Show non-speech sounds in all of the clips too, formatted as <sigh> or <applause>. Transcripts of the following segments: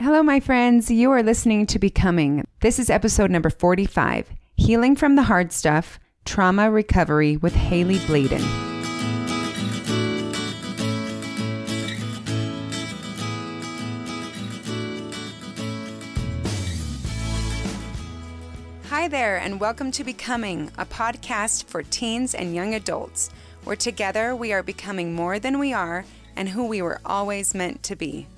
Hello, my friends. You are listening to Becoming. This is episode number 45 Healing from the Hard Stuff Trauma Recovery with Haley Bladen. Hi there, and welcome to Becoming, a podcast for teens and young adults, where together we are becoming more than we are and who we were always meant to be.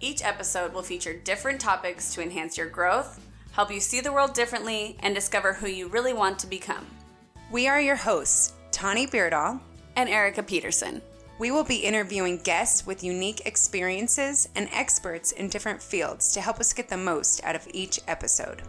Each episode will feature different topics to enhance your growth, help you see the world differently, and discover who you really want to become. We are your hosts, Tani Beardall and Erica Peterson. We will be interviewing guests with unique experiences and experts in different fields to help us get the most out of each episode.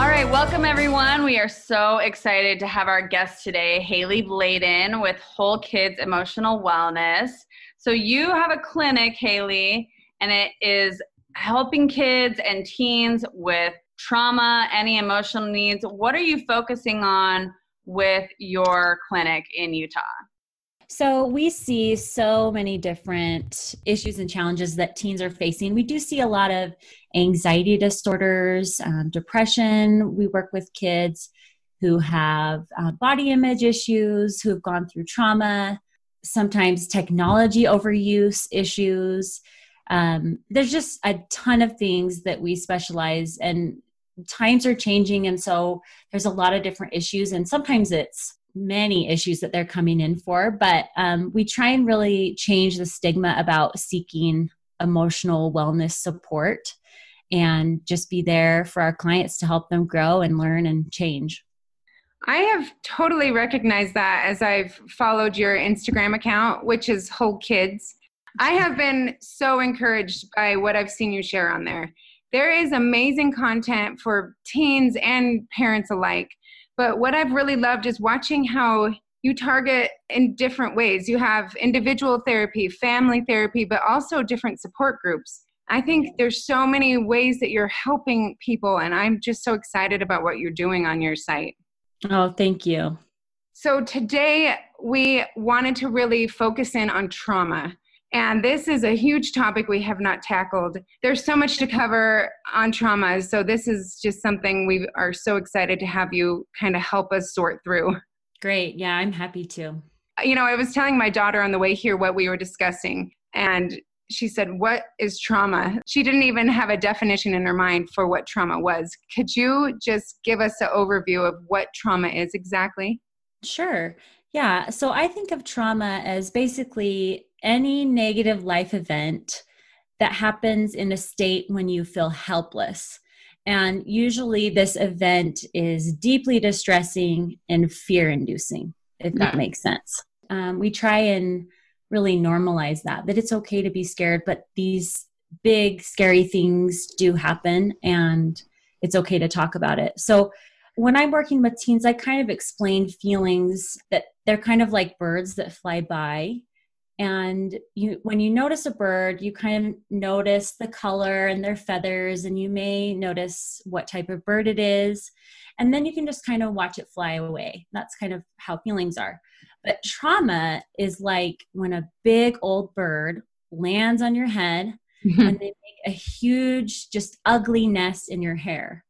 All right, welcome everyone. We are so excited to have our guest today, Haley Bladen with Whole Kids Emotional Wellness. So, you have a clinic, Haley, and it is helping kids and teens with trauma, any emotional needs. What are you focusing on with your clinic in Utah? So, we see so many different issues and challenges that teens are facing. We do see a lot of anxiety disorders, um, depression. We work with kids who have uh, body image issues, who have gone through trauma, sometimes technology overuse issues. Um, there's just a ton of things that we specialize and times are changing and so there's a lot of different issues and sometimes it's many issues that they're coming in for, but um, we try and really change the stigma about seeking emotional wellness support and just be there for our clients to help them grow and learn and change. I have totally recognized that as I've followed your Instagram account, which is Whole Kids. I have been so encouraged by what I've seen you share on there. There is amazing content for teens and parents alike. But what I've really loved is watching how you target in different ways. You have individual therapy, family therapy, but also different support groups. I think there's so many ways that you're helping people, and I'm just so excited about what you're doing on your site. Oh, thank you. So, today we wanted to really focus in on trauma. And this is a huge topic we have not tackled. There's so much to cover on trauma. So, this is just something we are so excited to have you kind of help us sort through. Great. Yeah, I'm happy to. You know, I was telling my daughter on the way here what we were discussing, and she said, What is trauma? She didn't even have a definition in her mind for what trauma was. Could you just give us an overview of what trauma is exactly? Sure. Yeah. So I think of trauma as basically any negative life event that happens in a state when you feel helpless. And usually, this event is deeply distressing and fear inducing, if that makes sense. Um, we try and really normalize that, that it's okay to be scared, but these big, scary things do happen, and it's okay to talk about it. So, when I'm working with teens, I kind of explain feelings that they're kind of like birds that fly by and you when you notice a bird you kind of notice the color and their feathers and you may notice what type of bird it is. And then you can just kind of watch it fly away. That's kind of how feelings are. But trauma is like when a big old bird lands on your head mm-hmm. and they make a huge just ugly nest in your hair.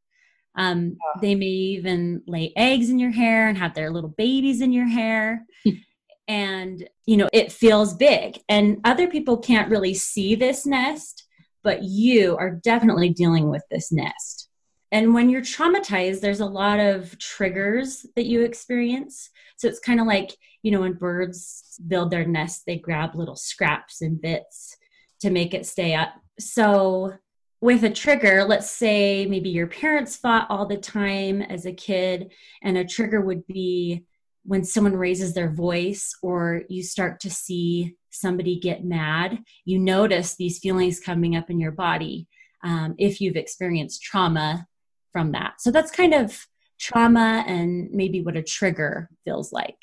Um, they may even lay eggs in your hair and have their little babies in your hair <laughs> and you know it feels big. And other people can't really see this nest but you are definitely dealing with this nest. And when you're traumatized there's a lot of triggers that you experience. So it's kind of like you know when birds build their nest they grab little scraps and bits to make it stay up. So with a trigger, let's say maybe your parents fought all the time as a kid, and a trigger would be when someone raises their voice or you start to see somebody get mad, you notice these feelings coming up in your body um, if you've experienced trauma from that. So that's kind of trauma and maybe what a trigger feels like.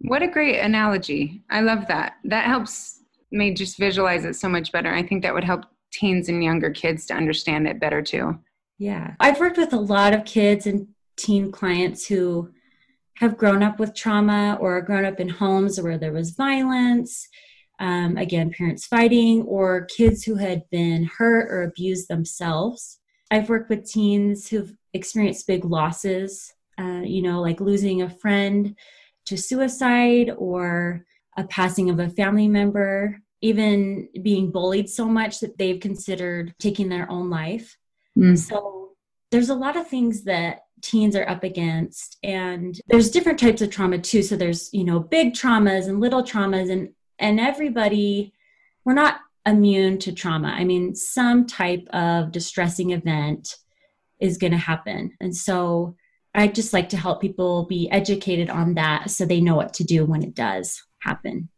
What a great analogy. I love that. That helps me just visualize it so much better. I think that would help teens and younger kids to understand it better too. Yeah. I've worked with a lot of kids and teen clients who have grown up with trauma or grown up in homes where there was violence, um, again, parents fighting, or kids who had been hurt or abused themselves. I've worked with teens who've experienced big losses, uh, you know, like losing a friend to suicide or a passing of a family member, even being bullied so much that they've considered taking their own life. Mm. So there's a lot of things that teens are up against. And there's different types of trauma too. So there's you know big traumas and little traumas and and everybody we're not immune to trauma. I mean some type of distressing event is going to happen. And so i just like to help people be educated on that so they know what to do when it does happen.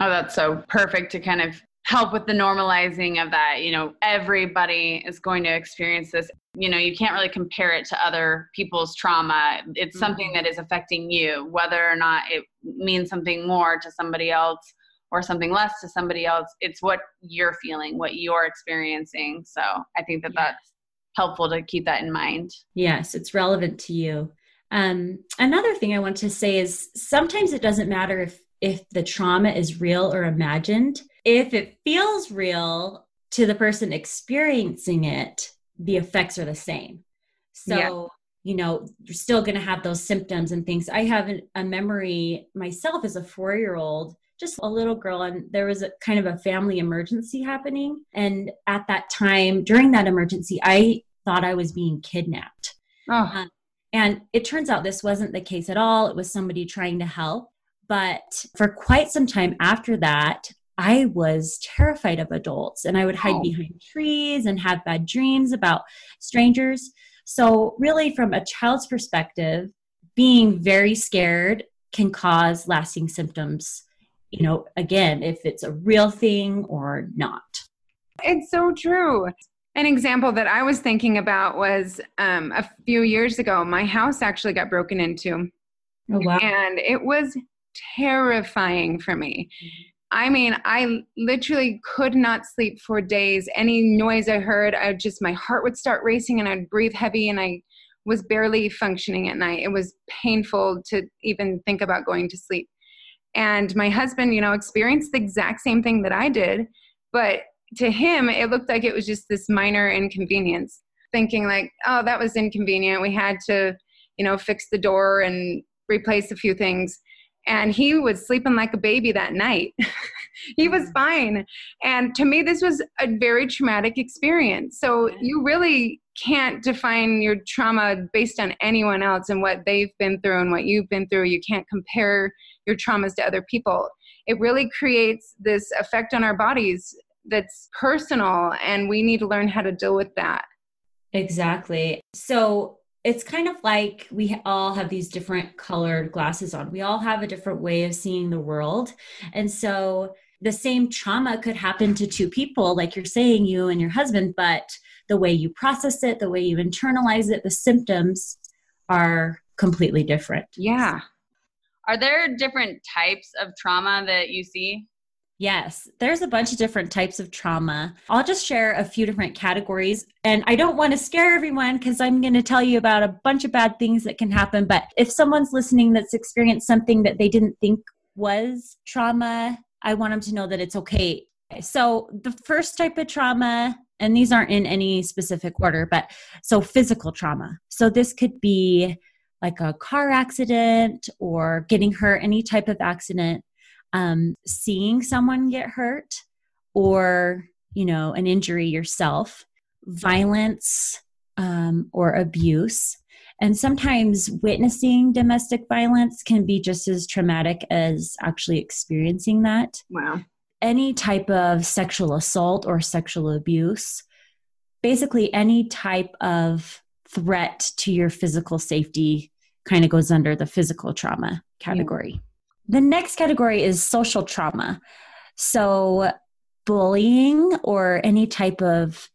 Oh that's so perfect to kind of help with the normalizing of that you know everybody is going to experience this. You know you can't really compare it to other people's trauma. It's mm-hmm. something that is affecting you whether or not it means something more to somebody else or something less to somebody else. It's what you're feeling what you're experiencing. So i think that that's helpful to keep that in mind. Yes it's relevant to you. Um, another thing i want to say is sometimes it doesn't matter if if the trauma is real or imagined if it feels real to the person experiencing it, the effects are the same. So, yeah. you know, you're still going to have those symptoms and things. I have a memory myself as a four year old, just a little girl, and there was a kind of a family emergency happening. And at that time, during that emergency, I thought I was being kidnapped. Oh. Uh, and it turns out this wasn't the case at all. It was somebody trying to help. But for quite some time after that, I was terrified of adults and I would hide oh. behind trees and have bad dreams about strangers. So, really, from a child's perspective, being very scared can cause lasting symptoms, you know, again, if it's a real thing or not. It's so true. An example that I was thinking about was um, a few years ago, my house actually got broken into. Oh, wow. And it was terrifying for me. I mean, I literally could not sleep for days. Any noise I heard, I just my heart would start racing and I'd breathe heavy and I was barely functioning at night. It was painful to even think about going to sleep. And my husband, you know, experienced the exact same thing that I did, but to him it looked like it was just this minor inconvenience. Thinking like, oh, that was inconvenient. We had to, you know, fix the door and replace a few things and he was sleeping like a baby that night. <laughs> he was mm. fine. And to me, this was a very traumatic experience. So you really can't define your trauma based on anyone else and what they've been through and what you've been through. You can't compare your traumas to other people. It really creates this effect on our bodies that's personal, and we need to learn how to deal with that. Exactly. So, it's kind of like we all have these different colored glasses on. We all have a different way of seeing the world. And so the same trauma could happen to two people, like you're saying, you and your husband, but the way you process it, the way you internalize it, the symptoms are completely different. Yeah. Are there different types of trauma that you see? Yes, there's a bunch of different types of trauma. I'll just share a few different categories. And I don't want to scare everyone because I'm going to tell you about a bunch of bad things that can happen. But if someone's listening that's experienced something that they didn't think was trauma, I want them to know that it's okay. So, the first type of trauma, and these aren't in any specific order, but so physical trauma. So, this could be like a car accident or getting hurt, any type of accident um, seeing someone get hurt or you know an injury yourself violence um, or abuse. And sometimes witnessing domestic violence can be just as traumatic as actually experiencing that. Wow. Any type of sexual assault or sexual abuse basically any type of threat to your physical safety kind of goes under the physical trauma category the next category is social trauma. So, bullying or any type of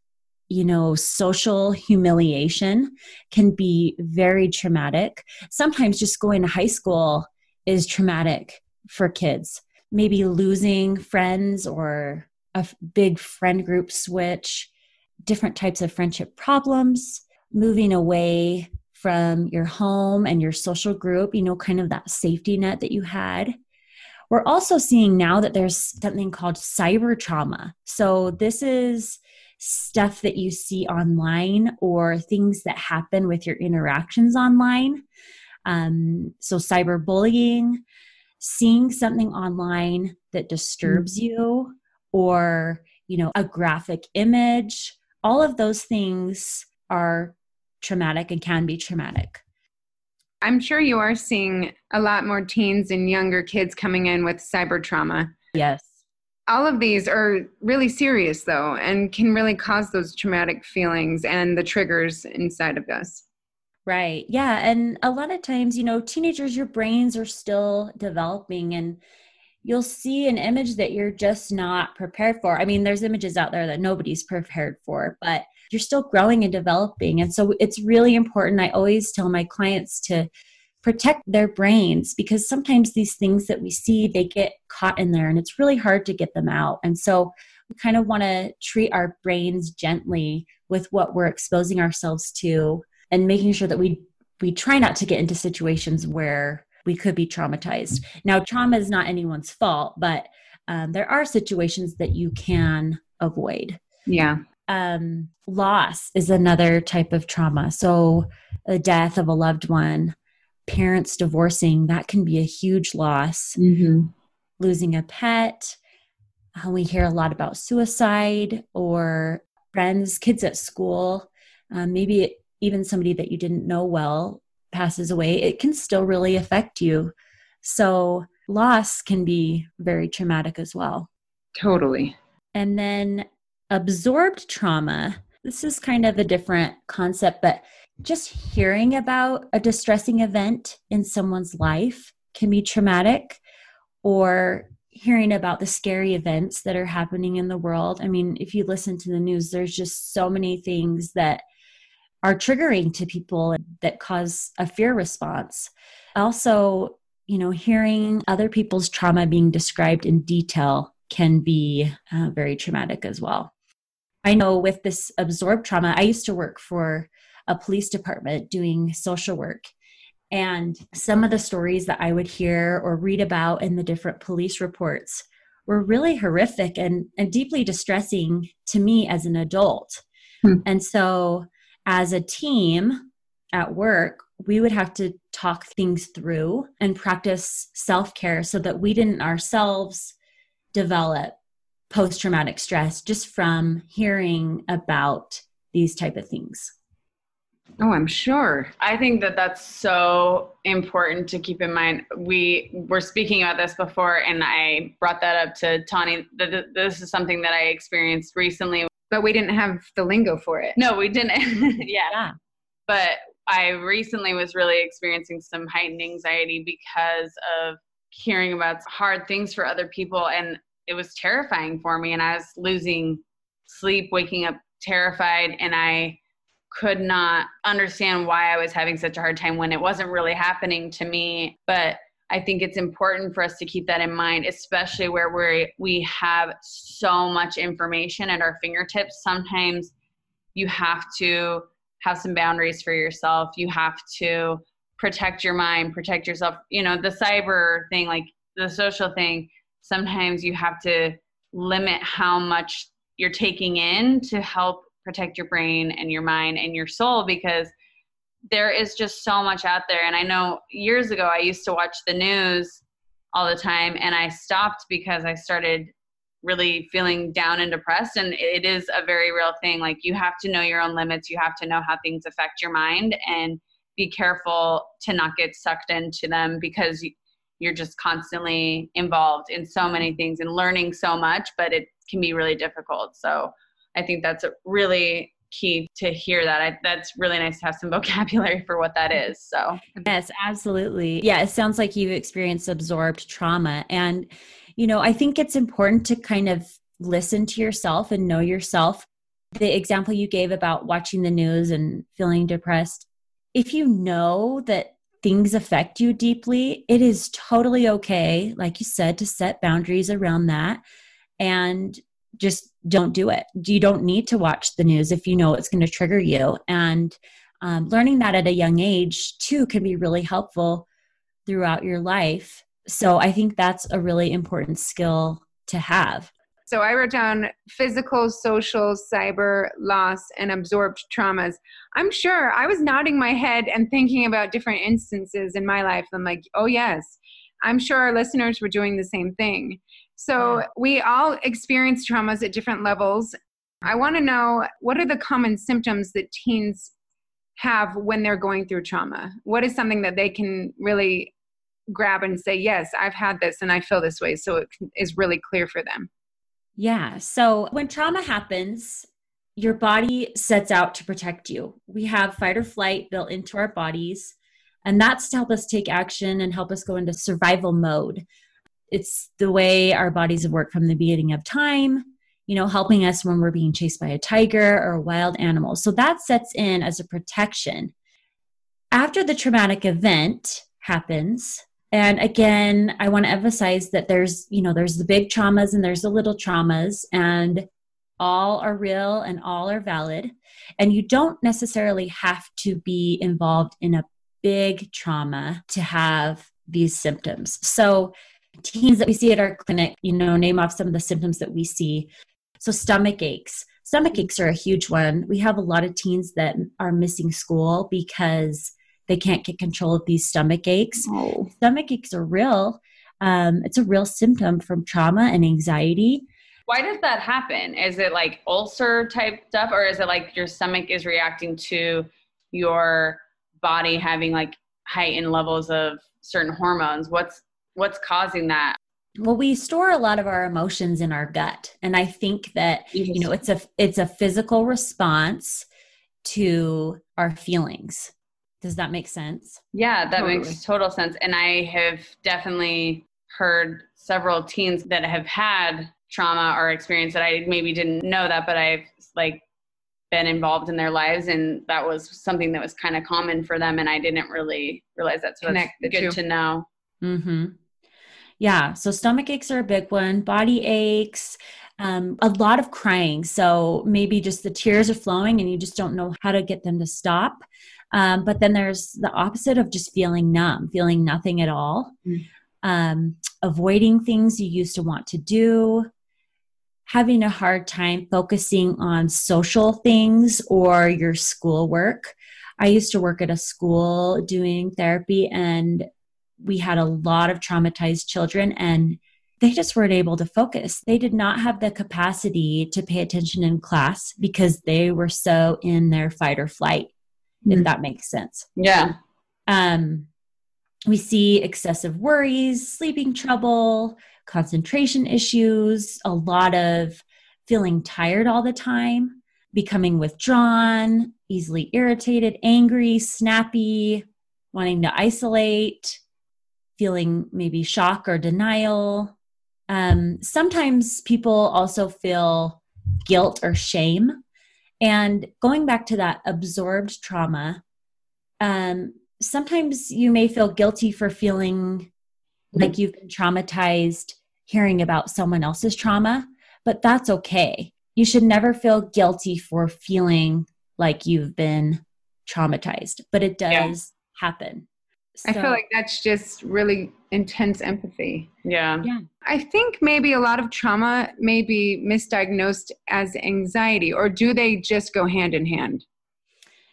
you know, social humiliation can be very traumatic. Sometimes just going to high school is traumatic for kids. Maybe losing friends or a big friend group switch, different types of friendship problems, moving away from your home and your social group, you know, kind of that safety net that you had. We're also seeing now that there's something called cyber trauma. So, this is stuff that you see online or things that happen with your interactions online. Um, so, cyberbullying, seeing something online that disturbs mm-hmm. you, or you know, a graphic image, all of those things are traumatic and can be traumatic. I'm sure you are seeing a lot more teens and younger kids coming in with cyber trauma. Yes. All of these are really serious, though, and can really cause those traumatic feelings and the triggers inside of us. Right. Yeah. And a lot of times, you know, teenagers, your brains are still developing and you'll see an image that you're just not prepared for. I mean, there's images out there that nobody's prepared for, but you're still growing and developing. And so it's really important. I always tell my clients to protect their brains because sometimes these things that we see, they get caught in there and it's really hard to get them out. And so we kind of want to treat our brains gently with what we're exposing ourselves to and making sure that we we try not to get into situations where we could be traumatized. Now, trauma is not anyone's fault, but um, there are situations that you can avoid. Yeah. Um, loss is another type of trauma. So, the death of a loved one, parents divorcing, that can be a huge loss. Mm-hmm. Losing a pet. Uh, we hear a lot about suicide or friends, kids at school. Um, maybe even somebody that you didn't know well passes away, it can still really affect you. So, loss can be very traumatic as well. Totally. And then absorbed trauma. This is kind of a different concept, but just hearing about a distressing event in someone's life can be traumatic, or hearing about the scary events that are happening in the world. I mean, if you listen to the news, there's just so many things that are triggering to people that cause a fear response. Also, you know, hearing other people's trauma being described in detail can be uh, very traumatic as well. I know with this absorbed trauma, I used to work for a police department doing social work. And some of the stories that I would hear or read about in the different police reports were really horrific and, and deeply distressing to me as an adult. Hmm. And so as a team at work, we would have to talk things through and practice self care so that we didn't ourselves develop post traumatic stress just from hearing about these type of things. Oh, I'm sure. I think that that's so important to keep in mind. We were speaking about this before, and I brought that up to Tani. This is something that I experienced recently but we didn't have the lingo for it. No, we didn't. <laughs> yeah. yeah. But I recently was really experiencing some heightened anxiety because of hearing about hard things for other people and it was terrifying for me and I was losing sleep, waking up terrified and I could not understand why I was having such a hard time when it wasn't really happening to me. But I think it's important for us to keep that in mind, especially where we we have so much information at our fingertips. Sometimes you have to have some boundaries for yourself. You have to protect your mind, protect yourself. You know, the cyber thing, like the social thing, sometimes you have to limit how much you're taking in to help protect your brain and your mind and your soul because there is just so much out there. And I know years ago I used to watch the news all the time and I stopped because I started really feeling down and depressed. And it is a very real thing. Like you have to know your own limits, you have to know how things affect your mind and be careful to not get sucked into them because you're just constantly involved in so many things and learning so much, but it can be really difficult. So I think that's a really key to hear that. I, that's really nice to have some <laughs> vocabulary for what that is. So, yes, absolutely. Yeah, it sounds like you've experienced absorbed trauma. And, you know, I think it's important to kind of listen to yourself and know yourself. The example you gave about watching the news and feeling depressed, if you know that things affect you deeply, it is totally okay, like you said, to set boundaries around that and just don't do it. You don't need to watch the news if you know it's going to trigger you. And um, learning that at a young age too can be really helpful throughout your life. So I think that's a really important skill to have. So I wrote down physical, social, cyber, loss, and absorbed traumas. I'm sure I was nodding my head and thinking about different instances in my life. I'm like, oh, yes. I'm sure our listeners were doing the same thing. So yeah. we all experience traumas at different levels. I want to know what are the common symptoms that teens have when they're going through trauma? What is something that they can really grab and say, yes, I've had this and I feel this way. So it is really clear for them. Yeah. So when trauma happens, your body sets out to protect you. We have fight or flight built into our bodies, and that's to help us take action and help us go into survival mode. It's the way our bodies have worked from the beginning of time, you know, helping us when we're being chased by a tiger or a wild animal. So that sets in as a protection. After the traumatic event happens, and again i want to emphasize that there's you know there's the big traumas and there's the little traumas and all are real and all are valid. And you don't necessarily have to be involved in a big trauma to have these symptoms. So teens that we see at our clinic you know name off some of the symptoms that we see. So stomach aches. Stomach aches are a huge one. We have a lot of teens that are missing school because they can't get control of these stomach aches. Oh. Stomach aches are real. Um, it's a real symptom from trauma and anxiety. Why does that happen? Is it like ulcer type stuff, or is it like your stomach is reacting to your body having like heightened levels of certain hormones? What's what's causing that? Well, we store a lot of our emotions in our gut, and I think that you know it's a it's a physical response to our feelings. Does that make sense? Yeah, that totally. makes total sense. And I have definitely heard several teens that have had trauma or experience that I maybe didn't know that, but I've like been involved in their lives and that was something that was kind of common for them and I didn't really realize that. So Connect it's good two. to know. Mm-hmm. Yeah. So stomach aches are a big one, body aches, um, a lot of crying. So maybe just the tears are flowing and you just don't know how to get them to stop. Um, but then there's the opposite of just feeling numb, feeling nothing at all, mm. um, avoiding things you used to want to do, having a hard time focusing on social things or your schoolwork. I used to work at a school doing therapy, and we had a lot of traumatized children, and they just weren't able to focus. They did not have the capacity to pay attention in class because they were so in their fight or flight mm-hmm. if that makes sense. Yeah. Um, we see excessive worries, sleeping trouble, concentration issues, a lot of feeling tired all the time, becoming withdrawn, easily irritated, angry, snappy, wanting to isolate, feeling maybe shock or denial. Um, sometimes people also feel guilt or shame and going back to that absorbed trauma, um, sometimes you may feel guilty for feeling like you've been traumatized hearing about someone else's trauma, but that's okay. You should never feel guilty for feeling like you've been traumatized, but it does yeah. happen. So, I feel like that's just really intense empathy. Yeah. Yeah. I think maybe a lot of trauma may be misdiagnosed as anxiety, or do they just go hand in hand?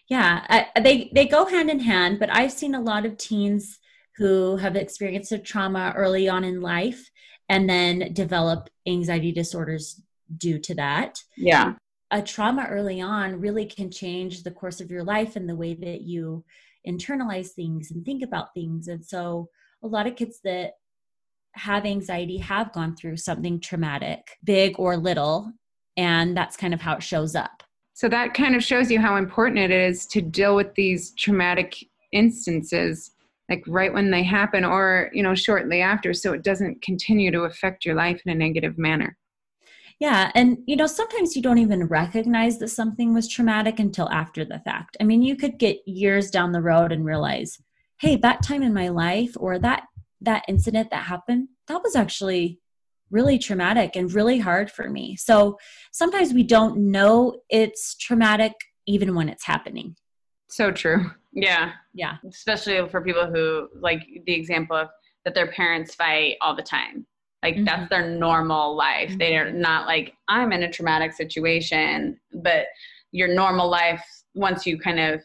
Yeah, I, they they go hand in hand. But I've seen a lot of teens who have experienced a trauma early on in life and then develop anxiety disorders due to that. Yeah. A trauma early on really can change the course of your life and the way that you internalize things and think about things. And so a lot of kids that have anxiety have gone through something traumatic, big or little, and that's kind of how it shows up. So that kind of shows you how important it is to deal with these traumatic instances like right when they happen or, you know, shortly after so it doesn't continue to affect your life in a negative manner. Yeah. And, you know, sometimes you don't even recognize that something was traumatic until after the fact. I mean, you could get years down the road and realize, hey, that time in my life or that that incident that happened, that was actually really traumatic and really hard for me. So sometimes we don't know it's traumatic even when it's happening. So true. Yeah. Yeah. Especially for people who, like the example of that their parents fight all the time. Like Mhm. that's their normal life. They're not like, I'm in a traumatic situation, but your normal life, once you kind of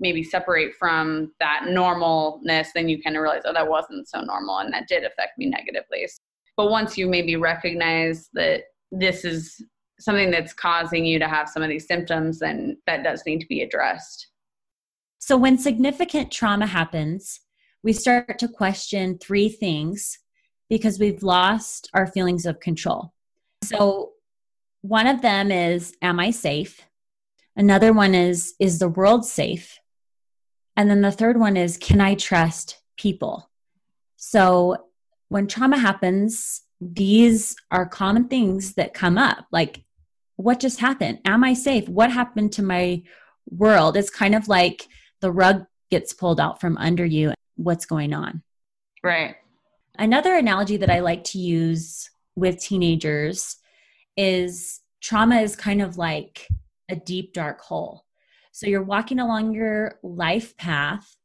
maybe separate from that normalness, then you kind of realize, oh, that wasn't so normal and that did affect me negatively. But once you maybe recognize that this is something that's causing you to have some of these symptoms, then that does need to be addressed. So, when significant trauma happens, we start to question three things because we've lost our feelings of control. So, one of them is Am I safe? Another one is Is the world safe? And then the third one is Can I trust people? So, when trauma happens, these are common things that come up like, what just happened? Am I safe? What happened to my world? It's kind of like the rug gets pulled out from under you. What's going on? Right. Another analogy that I like to use with teenagers is trauma is kind of like a deep, dark hole. So you're walking along your life path,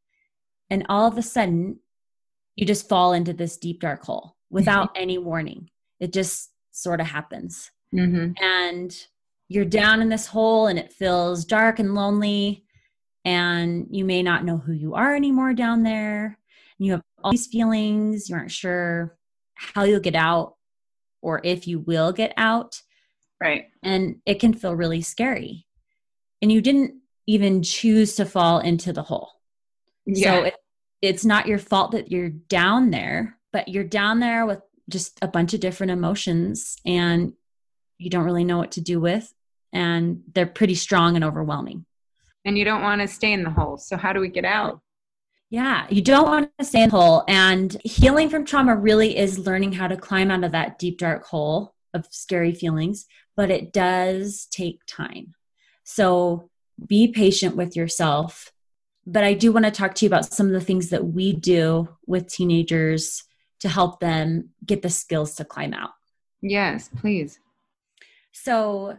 and all of a sudden, you just fall into this deep, dark hole without any warning. It just sort of happens. Mm-hmm. And you're down in this hole, and it feels dark and lonely, and you may not know who you are anymore down there. You have all these feelings, you aren't sure how you'll get out or if you will get out Right. and it can feel really scary. And you didn't even choose to fall into the hole. Yeah. So it, it's not your fault that you're down there, but you're down there with just a bunch of different emotions and you don't really know what to do with. And they're pretty strong and overwhelming. and you don't want to stay in the hole. So how do we get out? Yeah, you don't want to stay in the hole. And healing from trauma really is learning how to climb out of that deep, dark hole of scary feelings, but it does take time. So be patient with yourself. But I do want to talk to you about some of the things that we do with teenagers to help them get the skills to climb out. Yes, please. So,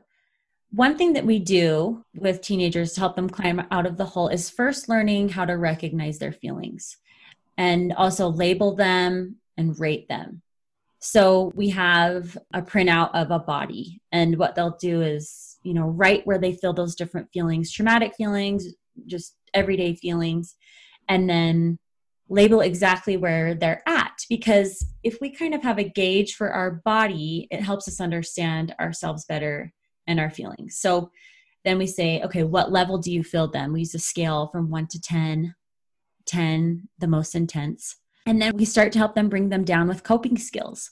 one thing that we do with teenagers to help them climb out of the hole is first learning how to recognize their feelings and also label them and rate them. So, we have a printout of a body, and what they'll do is, you know, write where they feel those different feelings traumatic feelings, just everyday feelings, and then label exactly where they're at because if we kind of have a gauge for our body it helps us understand ourselves better and our feelings. So then we say okay what level do you feel them we use a scale from 1 to 10 10 the most intense. And then we start to help them bring them down with coping skills.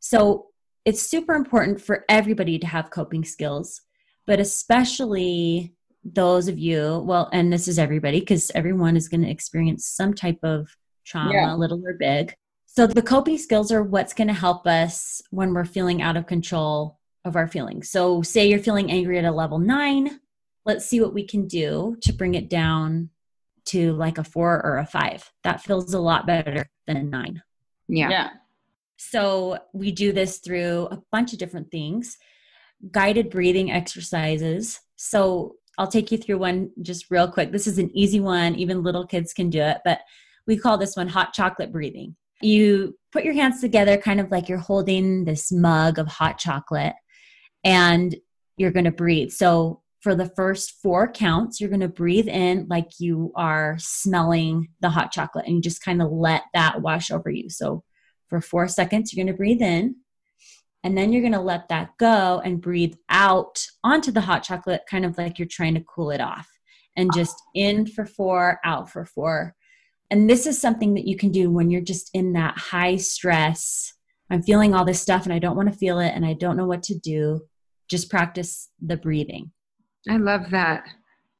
So it's super important for everybody to have coping skills but especially those of you well and this is everybody because everyone is going to experience some type of trauma Yeah. little or big. So the coping skills are what's going to help us when we're feeling out of control of our feelings so say you're feeling angry at a level 9 let's see what we can do to bring it down to like a 4 or a 5 that feels a lot better than a 9 Yeah. Yeah. so we do this through a bunch of different things guided breathing exercises. So I'll take you through one just real quick. This is an easy one, even little kids can do it, but we call this one hot chocolate breathing. You put your hands together, kind of like you're holding this mug of hot chocolate, and you're going to breathe. So for the first four counts, you're going to breathe in like you are smelling the hot chocolate and you just kind of let that wash over you. So for four seconds, you're going to breathe in. And then you're going to let that go and breathe out onto the hot chocolate, kind of like you're trying to cool it off. And just in for four, out for four. And this is something that you can do when you're just in that high stress. I'm feeling all this stuff and I don't want to feel it and I don't know what to do. Just practice the breathing. I love that.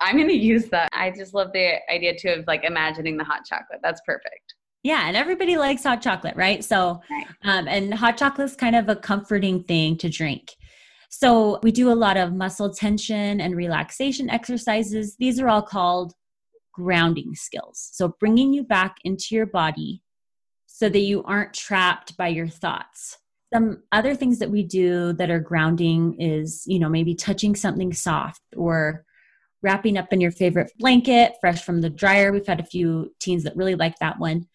I'm going to use that. I just love the idea too of like imagining the hot chocolate. That's perfect. Yeah, and everybody likes hot chocolate, right? So, Right. um, and hot chocolate is kind of a comforting thing to drink. So, we do a lot of muscle tension and relaxation exercises. These are all called grounding skills. So, bringing you back into your body so that you aren't trapped by your thoughts. Some other things that we do that are grounding is, you know, maybe touching something soft or wrapping up in your favorite blanket, fresh from the dryer. We've had a few teens that really like that one.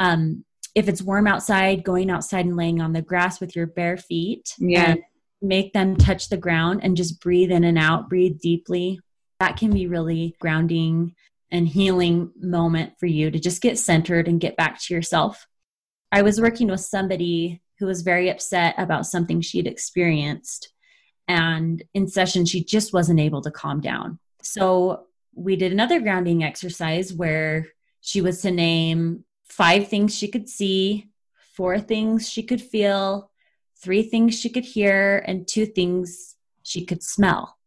Um, if it's warm outside, going outside and laying on the grass with your bare feet. Yeah. make them touch the ground and just breathe in and out, breathe deeply. That can be really grounding and healing moment for you to just get centered and get back to yourself. I was working with somebody who was very upset about something she'd experienced. And in session, she just wasn't able to calm down. So we did another grounding exercise where she was to name five things she could see, four things she could feel, three things she could hear, and two things she could smell.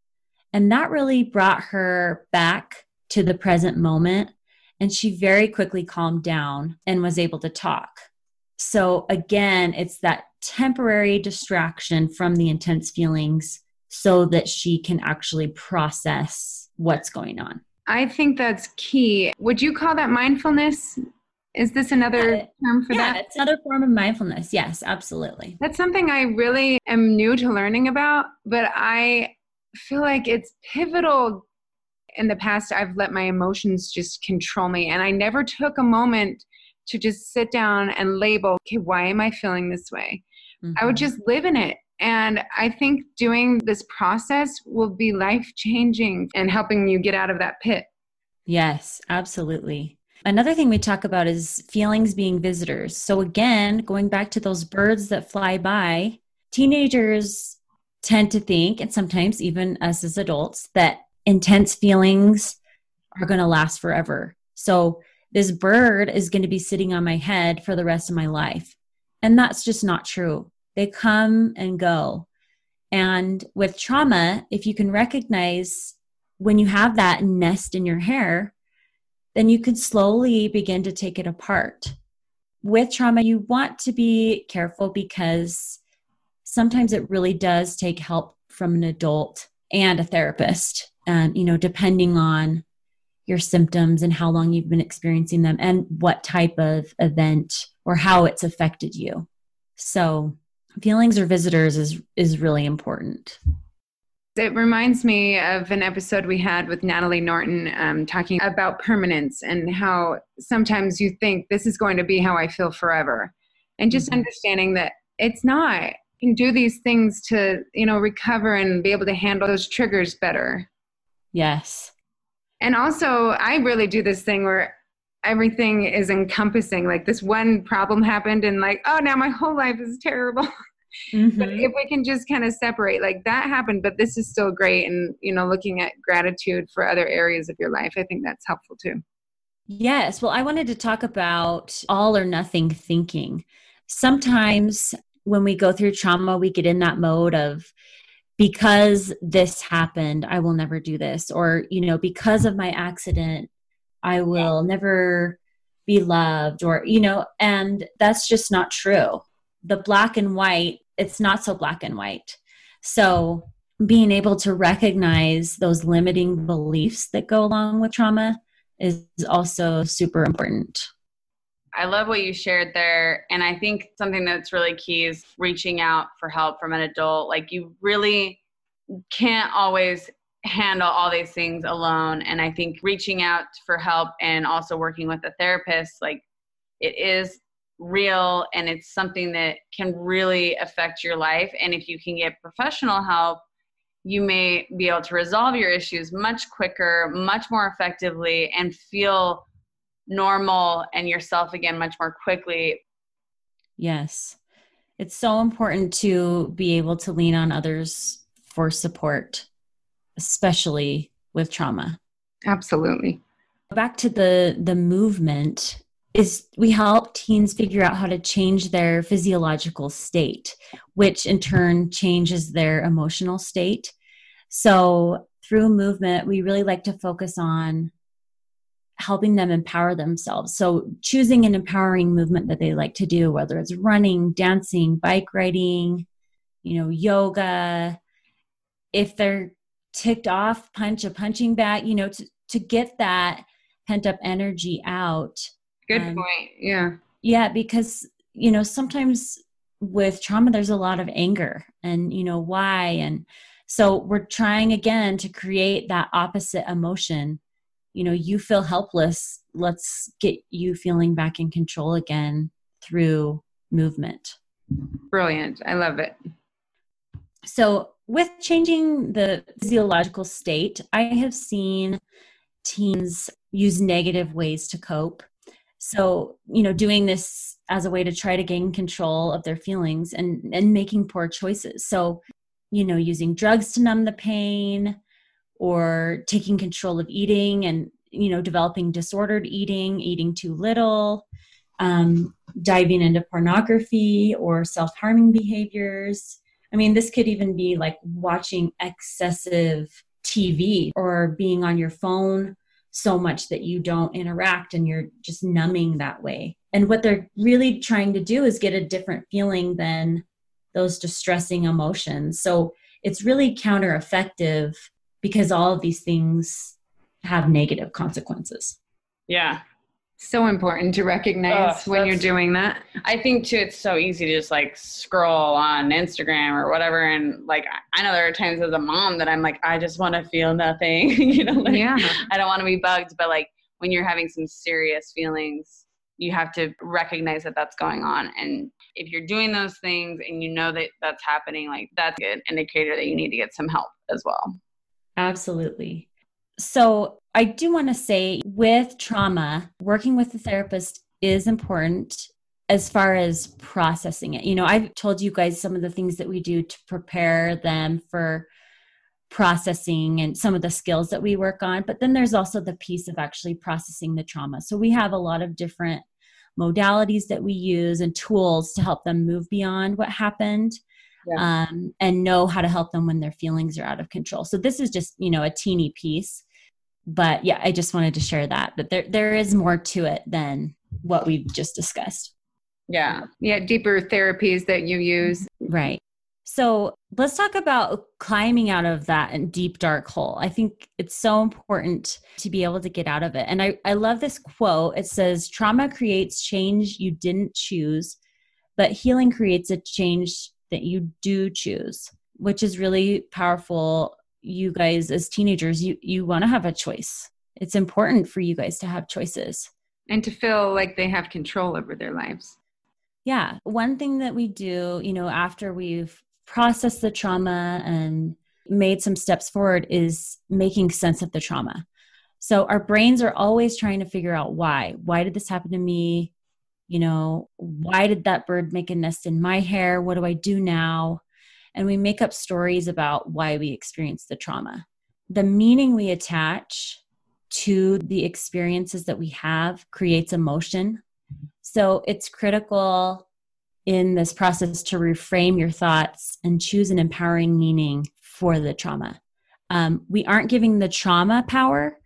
And that really brought her back to the present moment. And she very quickly calmed down and was able to talk. So, again, it's that temporary distraction from the intense feelings so that she can actually process what's going on. I think that's key. Would you call that mindfulness? Is this another Yeah, term for yeah, that? it's another form of mindfulness. Yes, absolutely. That's something I really am new to learning about, but I feel like it's pivotal. In the past, I've let my emotions just control me, and I never took a moment to just sit down and label, okay, why am I feeling this way? I would Mhm. just live in it. And I think doing this process will be life changing and helping you get out of that pit. Yes, absolutely. Another thing we talk about is feelings being visitors. So, again, going back to those birds that fly by, teenagers tend to think, and sometimes even us as adults, that intense feelings are going to last forever. So, this bird is going to be sitting on my head for the rest of my life. And that's just not true. They come and go. And with trauma, if you can recognize when you have that nest in your hair, then you can slowly begin to take it apart. With trauma, you want to be careful because sometimes it really does take help from an adult and a therapist, um, you know, depending on your symptoms and how long you've been experiencing them and what type of event or how it's affected you. So, feelings or visitors is is really important. It reminds me of an episode we had with Natalie Norton um, talking about permanence and how sometimes you think this is going to be how I feel forever. And just Mhm. understanding that it's not. You can do these things to, you know, recover and be able to handle those triggers better. Yes. And also, I really do this thing where everything is encompassing. Like this one problem happened, and like, oh, now my whole life is terrible. <laughs> but Mhm. if we can just kind of separate, like that happened, but this is still great, and you know, looking at gratitude for other areas of your life, I think that's helpful too. Yes. Well, I wanted to talk about all or nothing thinking. Sometimes when we go through trauma, we get in that mode of, because this happened, I will never do this. Or, you know, because of my accident, I will never be loved. Or, you know, and that's just not true. The black and white, it's not so black and white. So, being able to recognize those limiting beliefs that go along with trauma is also super important. I love what you shared there. And I think something that's really key is reaching out for help from an adult. Like, you really can't always handle all these things alone. And I think reaching out for help and also working with a therapist, like, it is real and it's something that can really affect your life. And if you can get professional help, you may be able to resolve your issues much quicker, much more effectively, and feel normal and yourself again much more quickly. Yes. It's so important to be able to lean on others for support, especially with trauma. Absolutely. Back to the the movement is we help teens figure out how to change their physiological state, which in turn changes their emotional state. So, through movement, we really like to focus on helping them empower themselves. So, choosing an empowering movement that they like to do, whether it's running, dancing, bike riding, you know, yoga. If they're ticked off, punch a punching bag, you know, to, to get that pent up energy out. Good Um, point. Yeah. Yeah, because, you know, sometimes with trauma, there's a lot of anger and, you know, why. And So we're trying again to create that opposite emotion. You know, you feel helpless. Let's get you feeling back in control again through movement. Brilliant. I love it. So, with changing the physiological state, I have seen teens use negative ways to cope. So, you know, doing this as a way to try to gain control of their feelings and, and making poor choices. So, you know, using drugs to numb the pain or taking control of eating and, you know, developing disordered eating, eating too little, um, diving into pornography or self harming behaviors. I mean, this could even be like watching excessive TV or being on your phone so much that you don't interact and you're just numbing that way. And what they're really trying to do is get a different feeling than those distressing emotions. So it's really counter effective because all of these things have negative consequences. Yeah. So important to recognize when you're doing that. I think too, it's so easy to just like scroll on Instagram or whatever. And like, I know there are times as a mom that I'm like, I just want to feel nothing, <laughs> you know, like, Yeah. I don't want to be bugged. But like, when you're having some serious feelings, you have to recognize that that's going on. And if you're doing those things and you know that that's happening, like, that's an indicator that you need to get some help as well. Absolutely. So, I do want to say with trauma, working with the therapist is important as far as processing it. You know, I've told you guys some of the things that we do to prepare them for processing and some of the skills that we work on, but then there's also the piece of actually processing the trauma. So, we have a lot of different modalities that we use and tools to help them move beyond what happened Yeah. um, and know how to help them when their feelings are out of control. So this is just you know a teeny piece, but yeah, I just wanted to share that that there there is more to it than what we've just discussed. Yeah. Yeah, deeper therapies that you use. Right. So let's talk about climbing out of that and deep dark hole. I think it's so important to be able to get out of it. And I, I love this quote. It says, Trauma creates change you didn't choose, but healing creates a change that you do choose, which is really powerful. You guys, as teenagers, you, you want to have a choice. It's important for you guys to have choices. And to feel like they have control over their lives. Yeah. One thing that we do, you know, after we've processed the trauma and made some steps forward is making sense of the trauma. So our brains are always trying to figure out why. Why did this happen to me? You know, why did that bird make a nest in my hair? What do I do now? And we make up stories about why we experienced the trauma. The meaning we attach to the experiences that we have creates emotion. So it's critical in this process to reframe your thoughts and choose an empowering meaning for the trauma. Um, we aren't giving the trauma power,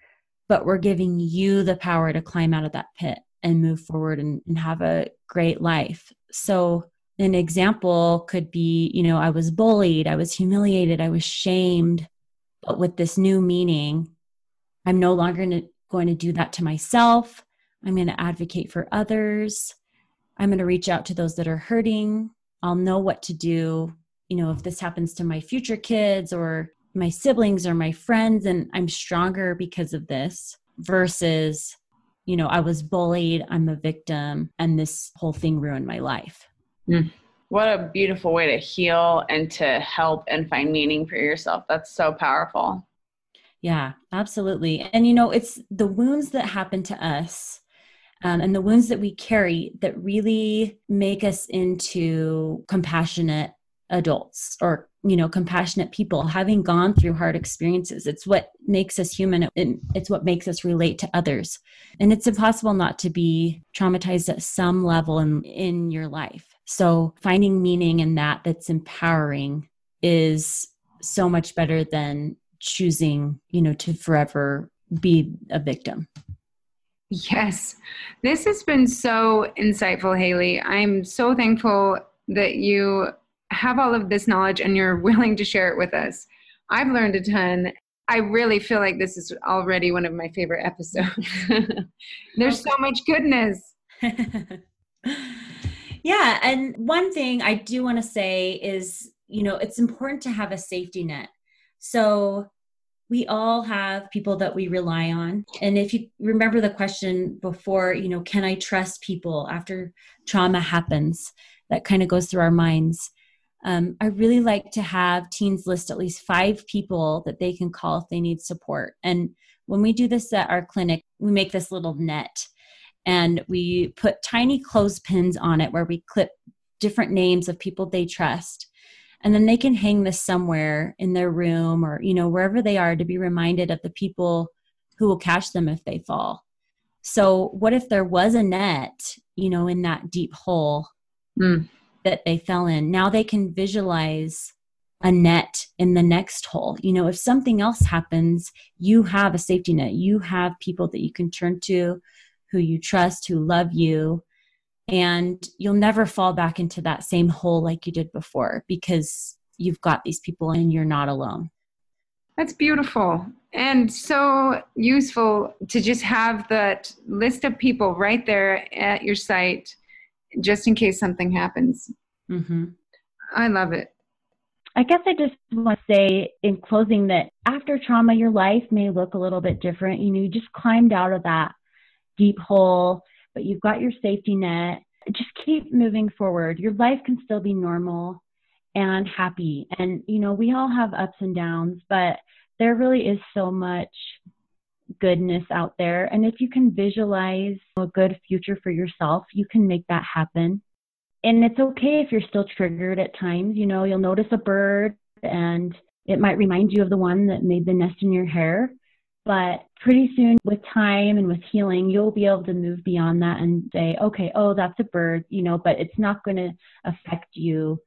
but we're giving you the power to climb out of that pit and move forward and, and have a great life. So, an example could be you know, I was bullied, I was humiliated, I was shamed, but with this new meaning, I'm no longer going to do that to myself. I'm going to advocate for others. I'm going to reach out to those that are hurting. I'll know what to do, you know, if this happens to my future kids or my siblings or my friends, and I'm stronger because of this versus, you know, I was bullied, I'm a victim, and this whole thing ruined my life. What a beautiful way to heal and to help and find meaning for yourself. That's so powerful. Yeah, absolutely. And, you know, it's the wounds that happen to us um, and the wounds that we carry that really make us into compassionate adults or you know compassionate people having gone through hard experiences it's what makes us human and it's what makes us relate to others and it's impossible not to be traumatized at some level in in your life so finding meaning in that that's empowering is so much better than choosing you know to forever be a victim Yes. This has been so insightful, Haley. I'm so thankful that you have all of this knowledge and you're <laughs> willing to share it with us. I've learned a ton. I really feel like this is already one of my favorite episodes. <laughs> There's so much goodness. <laughs> yeah. And one thing I do want to say is, you know, it's important to have a safety net. So we all have people that we rely on. And if you remember the question before, you know, can I trust people after trauma happens? That kind of goes through our minds. Um, I really like to have teens list at least five people that they can call if they need support. And when we do this at our clinic, we make this little net and we put tiny clothespins on it where we clip different names of people they trust and then they can hang this somewhere in their room or you know wherever they are to be reminded of the people who will catch them if they fall so what if there was a net you know in that deep hole mm. That they fell in. Now they can visualize a net in the next hole. You know if something else happens you have a safety net. You have people that you can turn to who you trust who love you and you'll never fall back into that same hole like you did before because you've got these people and you're not alone. That's beautiful and so useful to just have that list of people right there at your site just in case something happens. Mm-hmm. I love it. I guess I just want to say in closing that after trauma, your life may look a little bit different. You know, you just climbed out of that deep hole but you've got your safety net. Just keep moving forward. Your life can still be normal and happy. And, you know, we all have ups and downs, but there really is so much goodness out there. And if you can visualize a good future for yourself, you can make that happen. And it's okay if you're still triggered at times. You know, you'll notice a bird and it might remind you of the one that made the nest in your hair. But pretty soon, with time and with healing, you'll be able to move beyond that and say, okay, oh, that's a bird, you know, but it's not going to affect you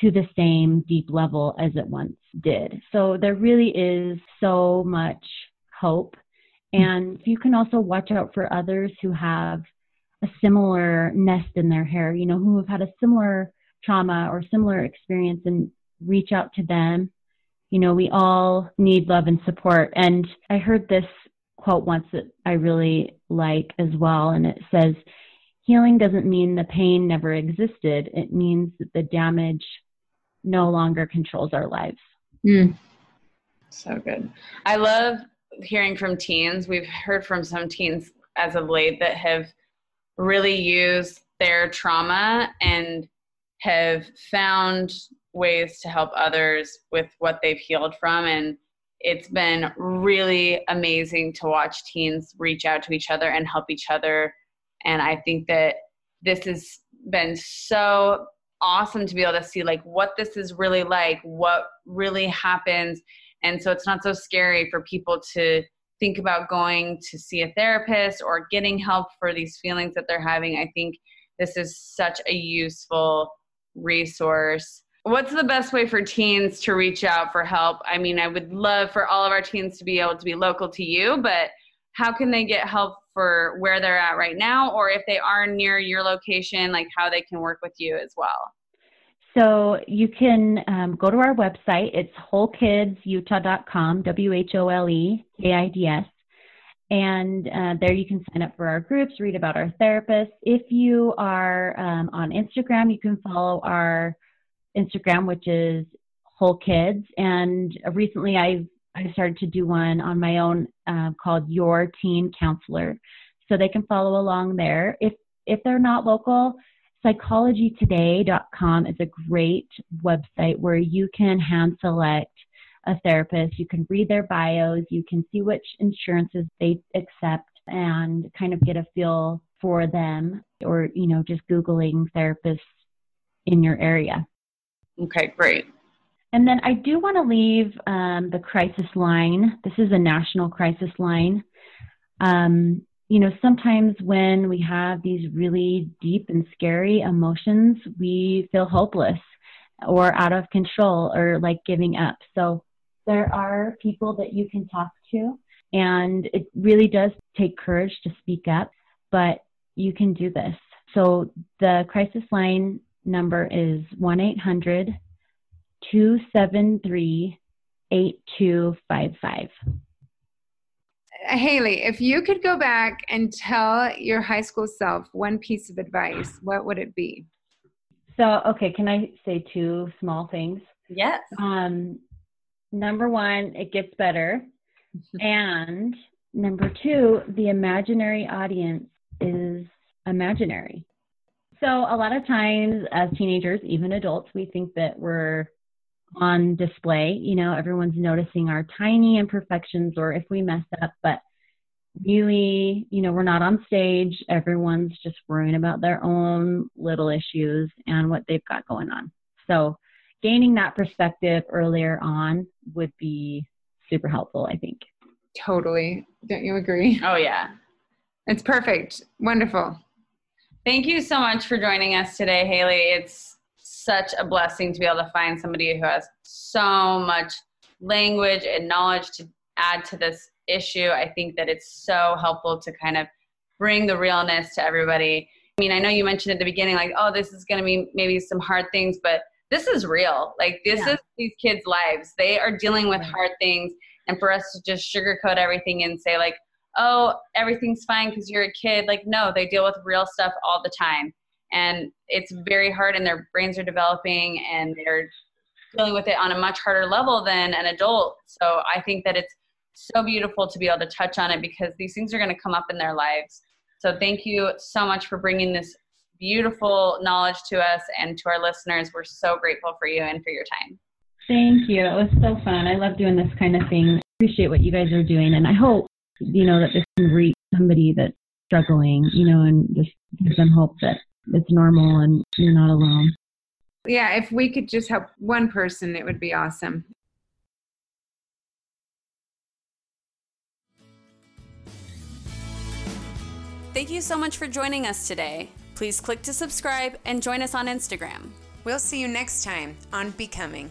to the same deep level as it once did. So there really is so much hope. And you can also watch out for others who have a similar nest in their hair, you know, who have had a similar trauma or similar experience and reach out to them you know, we all need love and support. And I heard this quote once that I really like as well. And it says, healing doesn't mean the pain never existed. It means that the damage no longer controls our lives. Mm. So good. I love hearing from teens. We've heard from some teens as of late that have really used their trauma and have found ways to help others with what they've healed from and it's been really amazing to watch teens reach out to each other and help each other and i think that this has been so awesome to be able to see like what this is really like what really happens and so it's not so scary for people to think about going to see a therapist or getting help for these feelings that they're having i think this is such a useful resource What's the best way for teens to reach out for help? I mean, I would love for all of our teens to be able to be local to you, but how can they get help for where they're at right now? Or if they are near your location, like how they can work with you as well? So you can um, go to our website. It's wholekidsutah.com, W H O L E K I D S. And uh, there you can sign up for our groups, read about our therapists. If you are um, on Instagram, you can follow our Instagram, which is Whole Kids. And recently I've, I started to do one on my own uh, called Your Teen Counselor. So they can follow along there. If if they're not local, psychologytoday.com is a great website where you can hand select a therapist. You can read their bios, you can see which insurances they accept and kind of get a feel for them or you know just googling therapists in your area. Okay, great. And then I do want to leave um, the crisis line. This is a national crisis line. Um, you know, sometimes when we have these really deep and scary emotions, we feel hopeless or out of control or like giving up. So there are people that you can talk to, and it really does take courage to speak up, but you can do this. So the crisis line number is 1 800 273 8255. Haley, if you could go back and tell your high school self one piece of advice, what would it be? So, okay, can I say two small things? Yes. Um, number one, it gets better. <laughs> and number two, the imaginary audience is imaginary. So a lot of times as teenagers, even adults, we think that we're on display. You know, everyone's noticing our tiny imperfections or if we mess up, but really, you know, we're not on stage. Everyone's just worrying about their own little issues and what they've got going on. So gaining that perspective earlier on would be super helpful, I think. Totally. Don't you agree? Oh, yeah. It's perfect. Wonderful. Thank you so much for joining us today, Haley. It's such a blessing to be able to find somebody who has so much language and knowledge to add to this issue. I think that it's so helpful to kind of bring the realness to everybody. I mean, I know you mentioned at the beginning, like, oh, this is going to be maybe some hard things, but this is real. Like, this yeah. is these kids' lives. They are dealing with hard things. And for us to just sugarcoat everything and say, like, oh, everything's fine because you're a kid. Like, no, they deal with real stuff all the time. And it's very hard, and their brains are developing, and they're dealing with it on a much harder level than an adult. So I think that it's so beautiful to be able to touch on it because these things are going to come up in their lives. So thank you so much for bringing this beautiful knowledge to us and to our listeners. We're so grateful for you and for your time. Thank you. It was so fun. I love doing this kind of thing. Appreciate what you guys are doing, and I hope you know, that this can reach somebody that's struggling, you know, and just give them hope that it's normal and you're not alone. Yeah, if we could just help one person, it would be awesome. Thank you so much for joining us today. Please click to subscribe and join us on Instagram. We'll see you next time on Becoming.